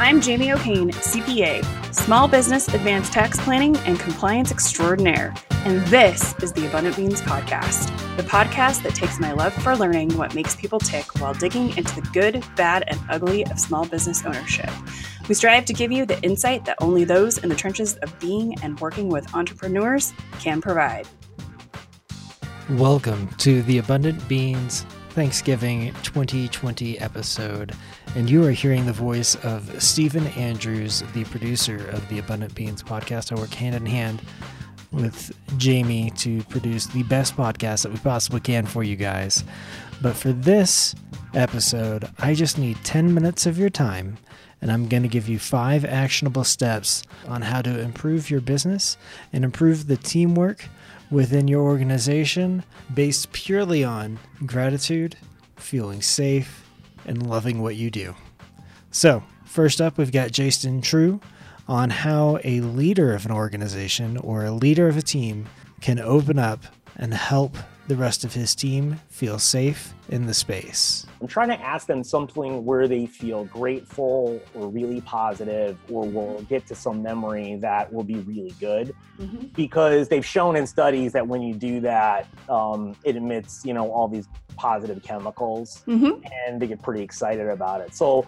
I'm Jamie O'Kane, CPA, Small Business Advanced Tax Planning and Compliance Extraordinaire, and this is the Abundant Beans Podcast, the podcast that takes my love for learning what makes people tick while digging into the good, bad, and ugly of small business ownership. We strive to give you the insight that only those in the trenches of being and working with entrepreneurs can provide. Welcome to the Abundant Beans Thanksgiving 2020 episode, and you are hearing the voice of Stephen Andrews, the producer of the Abundant Beans podcast. I work hand in hand with Jamie to produce the best podcast that we possibly can for you guys. But for this episode, I just need 10 minutes of your time, and I'm going to give you five actionable steps on how to improve your business and improve the teamwork within your organization based purely on gratitude, feeling safe, and loving what you do. So, first up, we've got Jason True on how a leader of an organization or a leader of a team can open up and help the rest of his team feel safe in the space. I'm trying to ask them something where they feel grateful or really positive or will get to some memory that will be really good mm-hmm. because they've shown in studies that when you do that um, it emits you know all these positive chemicals mm-hmm. and they get pretty excited about it so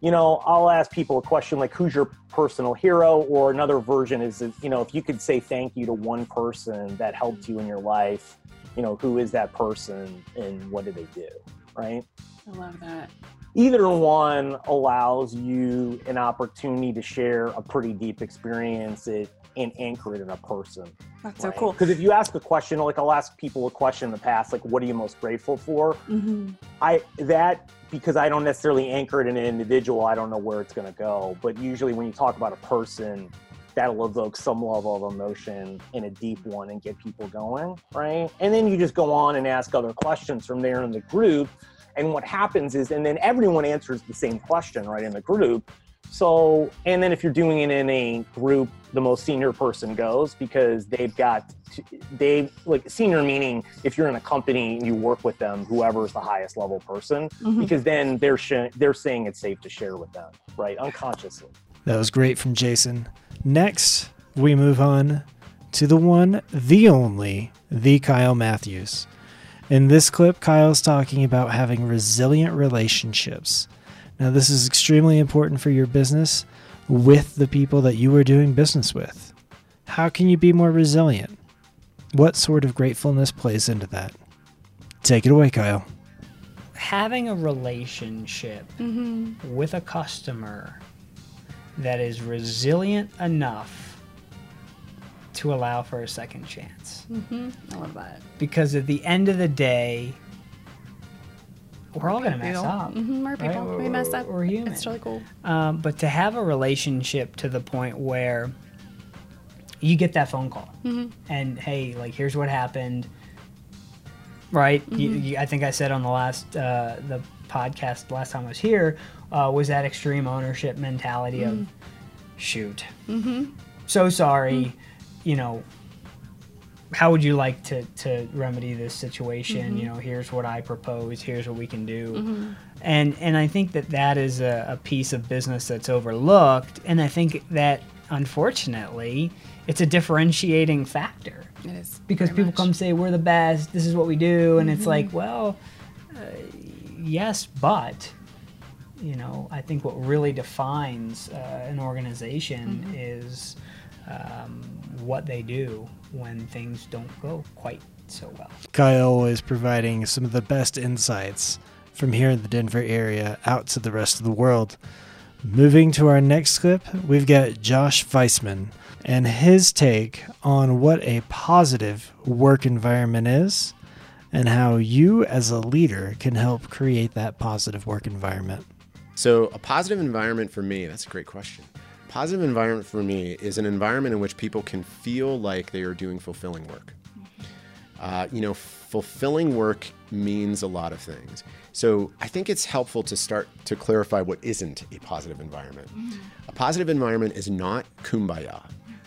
you know i'll ask people a question like who's your personal hero or another version is you know if you could say thank you to one person that helped you in your life you know who is that person and what do they do right? I love that. Either one allows you an opportunity to share a pretty deep experience it, and anchor it in a person. That's right? so cool. Because if you ask a question like i'll ask people a question in the past like what are you most grateful for? Mm-hmm. i that because i don't necessarily anchor it in an individual i don't know where it's going to go. But usually when you talk about a person that'll evoke some level of emotion in a deep one and get people going, right? And then you just go on and ask other questions from there in the group. And what happens is, and then everyone answers the same question, right, in the group. So, and then if you're doing it in a group, the most senior person goes because they've got, they like senior meaning if you're in a company and you work with them, whoever's the highest level person, mm-hmm. because then they're sh- they're saying it's safe to share with them, right, unconsciously. That was great from Jason. Next, we move on to the one, the only, the Kyle Matthews. In this clip, Kyle's talking about having resilient relationships. Now, this is extremely important for your business with the people that you are doing business with. How can you be more resilient? What sort of gratefulness plays into that? Take it away, Kyle. Having a relationship mm-hmm. with a customer that is resilient enough to allow for a second chance. Mm-hmm. I love that. Because at the end of the day, we're all going to mess up. Mm-hmm, we're people. Right? We mess up. We're human. It's really cool. Um, but to have a relationship to the point where you get that phone call mm-hmm. and hey, like here's what happened. Right? Mm-hmm. You, you, I think I said on the last uh, the podcast last time I was here uh, was that extreme ownership mentality mm-hmm. of shoot, mm-hmm. so sorry, mm-hmm. you know. How would you like to, to remedy this situation? Mm-hmm. You know, here's what I propose. Here's what we can do, mm-hmm. and and I think that that is a, a piece of business that's overlooked, and I think that unfortunately, it's a differentiating factor. It is because people much. come say we're the best. This is what we do, and mm-hmm. it's like, well, uh, yes, but you know, I think what really defines uh, an organization mm-hmm. is um, what they do when things don't go quite so well. Kyle is providing some of the best insights from here in the Denver area out to the rest of the world. Moving to our next clip, we've got Josh Vaisman and his take on what a positive work environment is and how you, as a leader, can help create that positive work environment. So, a positive environment for me, that's a great question. Positive environment for me is an environment in which people can feel like they are doing fulfilling work. Uh, you know, fulfilling work means a lot of things. So I think it's helpful to start to clarify what isn't a positive environment. Mm-hmm. A positive environment is not kumbaya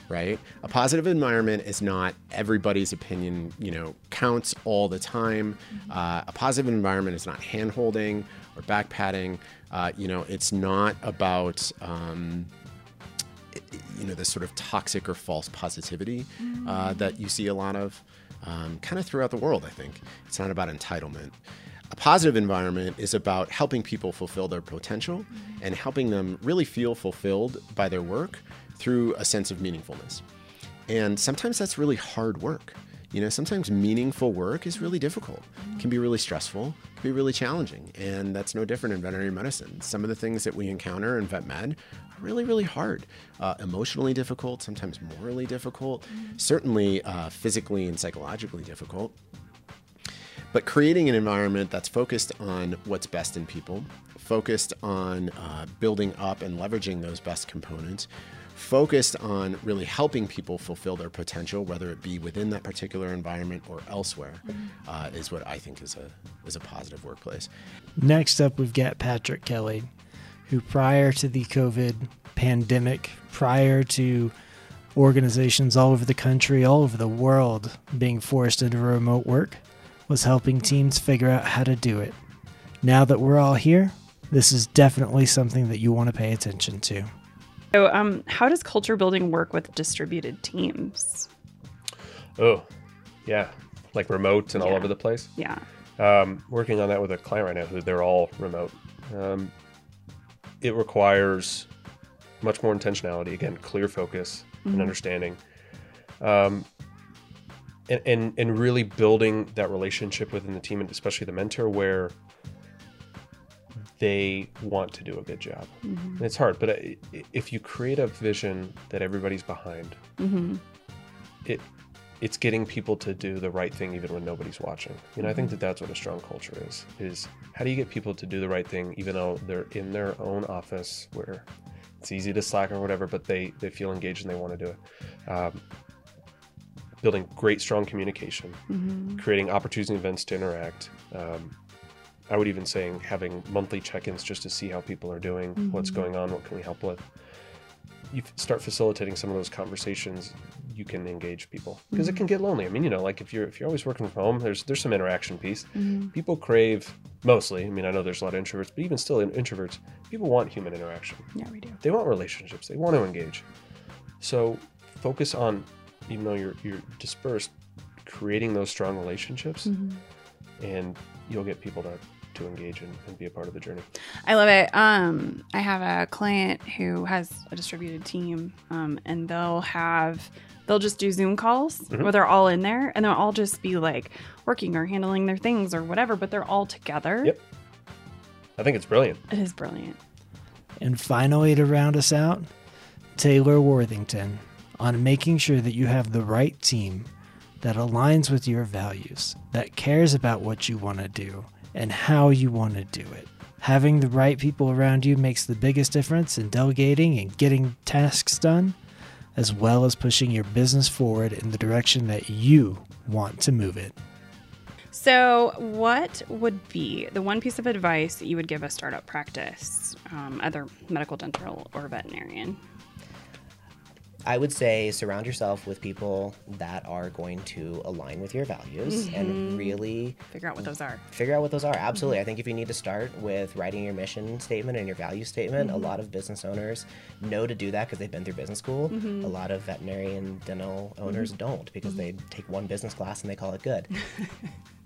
right? A positive environment is not everybody's opinion, you know, counts all the time. Mm-hmm. Uh, a positive environment is not hand holding. or back padding. Uh, you know, it's not about um, you know this sort of toxic or false positivity uh, that you see a lot of um, kind of throughout the world. I think it's not about entitlement. A positive environment is about helping people fulfill their potential and helping them really feel fulfilled by their work through a sense of meaningfulness. And sometimes that's really hard work. You know, sometimes meaningful work is really difficult, can be really stressful, can be really challenging. And that's no different in veterinary medicine. Some of the things that we encounter in vet med are really, really hard, uh, emotionally difficult, sometimes morally difficult, certainly uh, physically and psychologically difficult. But creating an environment that's focused on what's best in people, focused on uh, building up and leveraging those best components, focused on really helping people fulfill their potential, whether it be within that particular environment or elsewhere, uh, is what I think is a is a positive workplace. Next up, we've got Patrick Kelly, who prior to the COVID pandemic, prior to organizations all over the country, all over the world being forced into remote work, was helping teams figure out how to do it. Now that we're all here, this is definitely something that you want to pay attention to. So, um, how does culture building work with distributed teams? Oh, yeah, like remote and all over the place. Yeah. Um, working on that with a client right now who they're all remote. Um, it requires much more intentionality. Again, clear focus and understanding, um, and, and and really building that relationship within the team, and especially the mentor, where they want to do a good job. And it's hard, but if you create a vision that everybody's behind, Mm-hmm. it it's getting people to do the right thing even when nobody's watching. You know, I Mm-hmm. think that that's what a strong culture is. Is how do you get people to do the right thing even though they're in their own office where it's easy to slack or whatever, but they they feel engaged and they want to do it. Um, building great, strong communication, Mm-hmm. creating opportunity events to interact. Um, I would even say having monthly check-ins just to see how people are doing, mm-hmm. what's going on, what can we help with. You start facilitating some of those conversations, you can engage people because it mm-hmm. can get lonely. I mean, you know, like if you're if you're always working from home, there's there's some interaction piece. Mm-hmm. People crave mostly. I mean, I know there's a lot of introverts, but even still, in introverts, people want human interaction. Yeah, we do. They want relationships. They want to engage. So focus on, even though you're you're dispersed, creating those strong relationships, and you'll get people to to engage and, and be a part of the journey. I love it. Um, I have a client who has a distributed team, um, and they'll have they'll just do Zoom calls Mhm. where they're all in there, and they'll all just be like working or handling their things or whatever, but they're all together. Yep. I think it's brilliant. It is brilliant. And finally, to round us out, Taylor Worthington on making sure that you have the right team that aligns with your values, that cares about what you want to do and how you want to do it. Having the right people around you makes the biggest difference in delegating and getting tasks done, as well as pushing your business forward in the direction that you want to move it. So, what would be the one piece of advice that you would give a startup practice, um, either medical, dental, or veterinarian? I would say surround yourself with people that are going to align with your values and mm-hmm. really Figure out what those are. figure out what those are. Mm-hmm. Absolutely. I think if you need to start with writing your mission statement and your value statement, a mm-hmm. lot of business owners know to do that because they've been through business school. A lot of veterinary and dental owners don't because they take one business class and they call it good.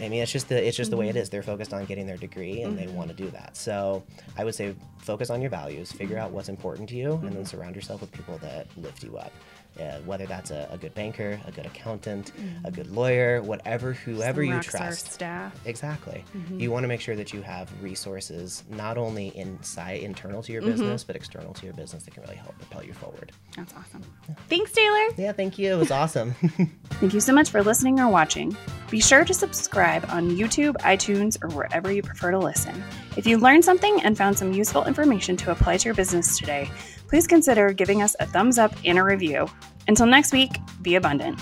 I mean, it's just the it's just the way it mm-hmm. is. They're focused on getting their degree and they want to mm-hmm. do that. So I would say focus on your values, figure out what's important to you, and then mm-hmm. surround yourself with people that lift you up. Uh, whether that's a, a good banker, a good accountant, a good lawyer, whatever, whoever Some you trust. staff. Exactly. Mm-hmm. You want to make sure that you have resources not only inside internal to your Mm-hmm. business, but external to your business that can really help propel you forward. That's awesome. Thanks, Taylor. Yeah, thank you. It was awesome. Thank you so much for listening or watching. Be sure to subscribe on YouTube, iTunes, or wherever you prefer to listen. If you learned something and found some useful information to apply to your business today, please consider giving us a thumbs up and a review. Until next week, be abundant.